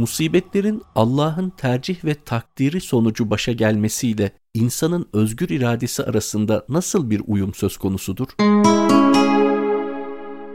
Musibetlerin Allah'ın tercih ve takdiri sonucu başa gelmesiyle insanın özgür iradesi arasında nasıl bir uyum söz konusudur?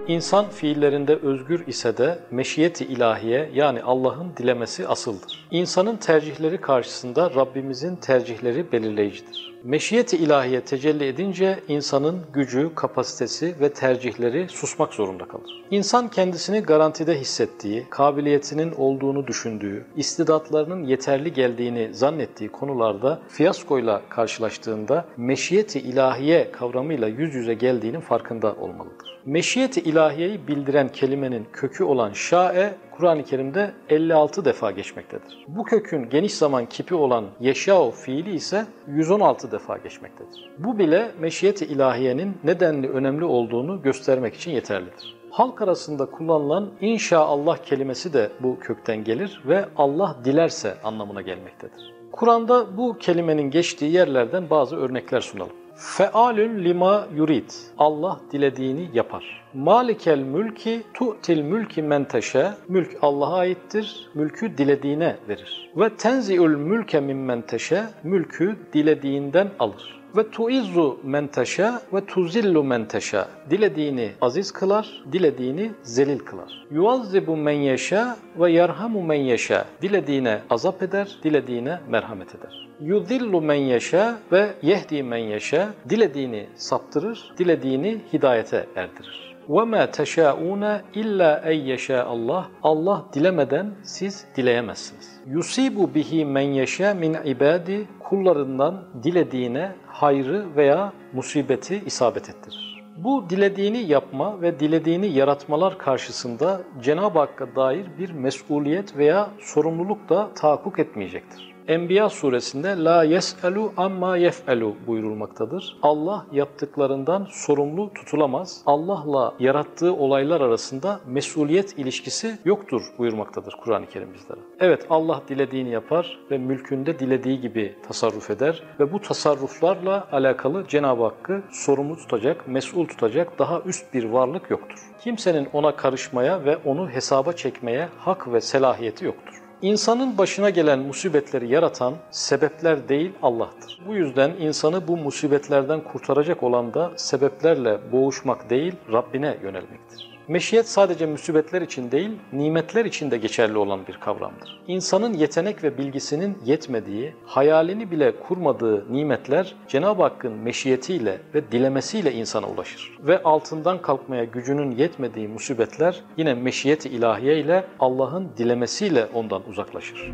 İnsan fiillerinde özgür ise de meşiyeti ilahiye yani Allah'ın dilemesi asıldır. İnsanın tercihleri karşısında Rabbimizin tercihleri belirleyicidir. Meşiyeti ilahiye tecelli edince insanın gücü, kapasitesi ve tercihleri susmak zorunda kalır. İnsan kendisini garantide hissettiği, kabiliyetinin olduğunu düşündüğü, istidatlarının yeterli geldiğini zannettiği konularda fiyaskoyla karşılaştığında meşiyeti ilahiye kavramıyla yüz yüze geldiğinin farkında olmalıdır. Meşiyeti ilahiyeyi bildiren kelimenin kökü olan şa'e Kur'an-ı Kerim'de 56 defa geçmektedir. Bu kökün geniş zaman kipi olan yeşao fiili ise 116 defa geçmektedir. Bu bile meşiyeti ilahiyenin nedenli önemli olduğunu göstermek için yeterlidir. Halk arasında kullanılan inşaallah kelimesi de bu kökten gelir ve Allah dilerse anlamına gelmektedir. Kur'an'da bu kelimenin geçtiği yerlerden bazı örnekler sunalım. Fealün lima yurid. Allah dilediğini yapar. Malikel mülki tu'til mülki men teşe. Mülk Allah'a aittir. Mülkü dilediğine verir. Ve tenzi'ül mülke mimmen teşe. Mülkü dilediğinden alır. Ve tuizzu men teşe ve tuzillu men teşe. Dilediğini aziz kılar, dilediğini zelil kılar. Yuvazzibu men yeşe ve yerhamu men yeşe. Dilediğine azap eder, dilediğine merhamet eder. Yudillu men yeşe ve yehdi men yeşe. Dilediğini saptırır, dilediğini hidayete erdirir. وَمَا تَشَاءُونَ اِلَّا اَنْ يَشَاءَ Allah Allah dilemeden siz dileyemezsiniz. Yusibu bihi men yeşe min ibadi kullarından dilediğine hayrı veya musibeti isabet ettirir. Bu dilediğini yapma ve dilediğini yaratmalar karşısında Cenab-ı Hakk'a dair bir mesuliyet veya sorumluluk da tahakkuk etmeyecektir. Enbiya suresinde la yes'elu amma yef'elu buyurulmaktadır. Allah yaptıklarından sorumlu tutulamaz. Allah'la yarattığı olaylar arasında mesuliyet ilişkisi yoktur buyurmaktadır Kur'an-ı Kerim bizlere. Evet Allah dilediğini yapar ve mülkünde dilediği gibi tasarruf eder ve bu tasarruflarla alakalı Cenab-ı Hakk'ı sorumlu tutacak, mesul tutacak daha üst bir varlık yoktur. Kimsenin ona karışmaya ve onu hesaba çekmeye hak ve selahiyeti yoktur. İnsanın başına gelen musibetleri yaratan sebepler değil Allah'tır. Bu yüzden insanı bu musibetlerden kurtaracak olan da sebeplerle boğuşmak değil Rabbine yönelmektir. Meşiyet sadece musibetler için değil, nimetler için de geçerli olan bir kavramdır. İnsanın yetenek ve bilgisinin yetmediği, hayalini bile kurmadığı nimetler Cenab-ı Hakk'ın meşiyetiyle ve dilemesiyle insana ulaşır. Ve altından kalkmaya gücünün yetmediği musibetler yine meşiyeti ilahiye ile Allah'ın dilemesiyle ondan uzaklaşır.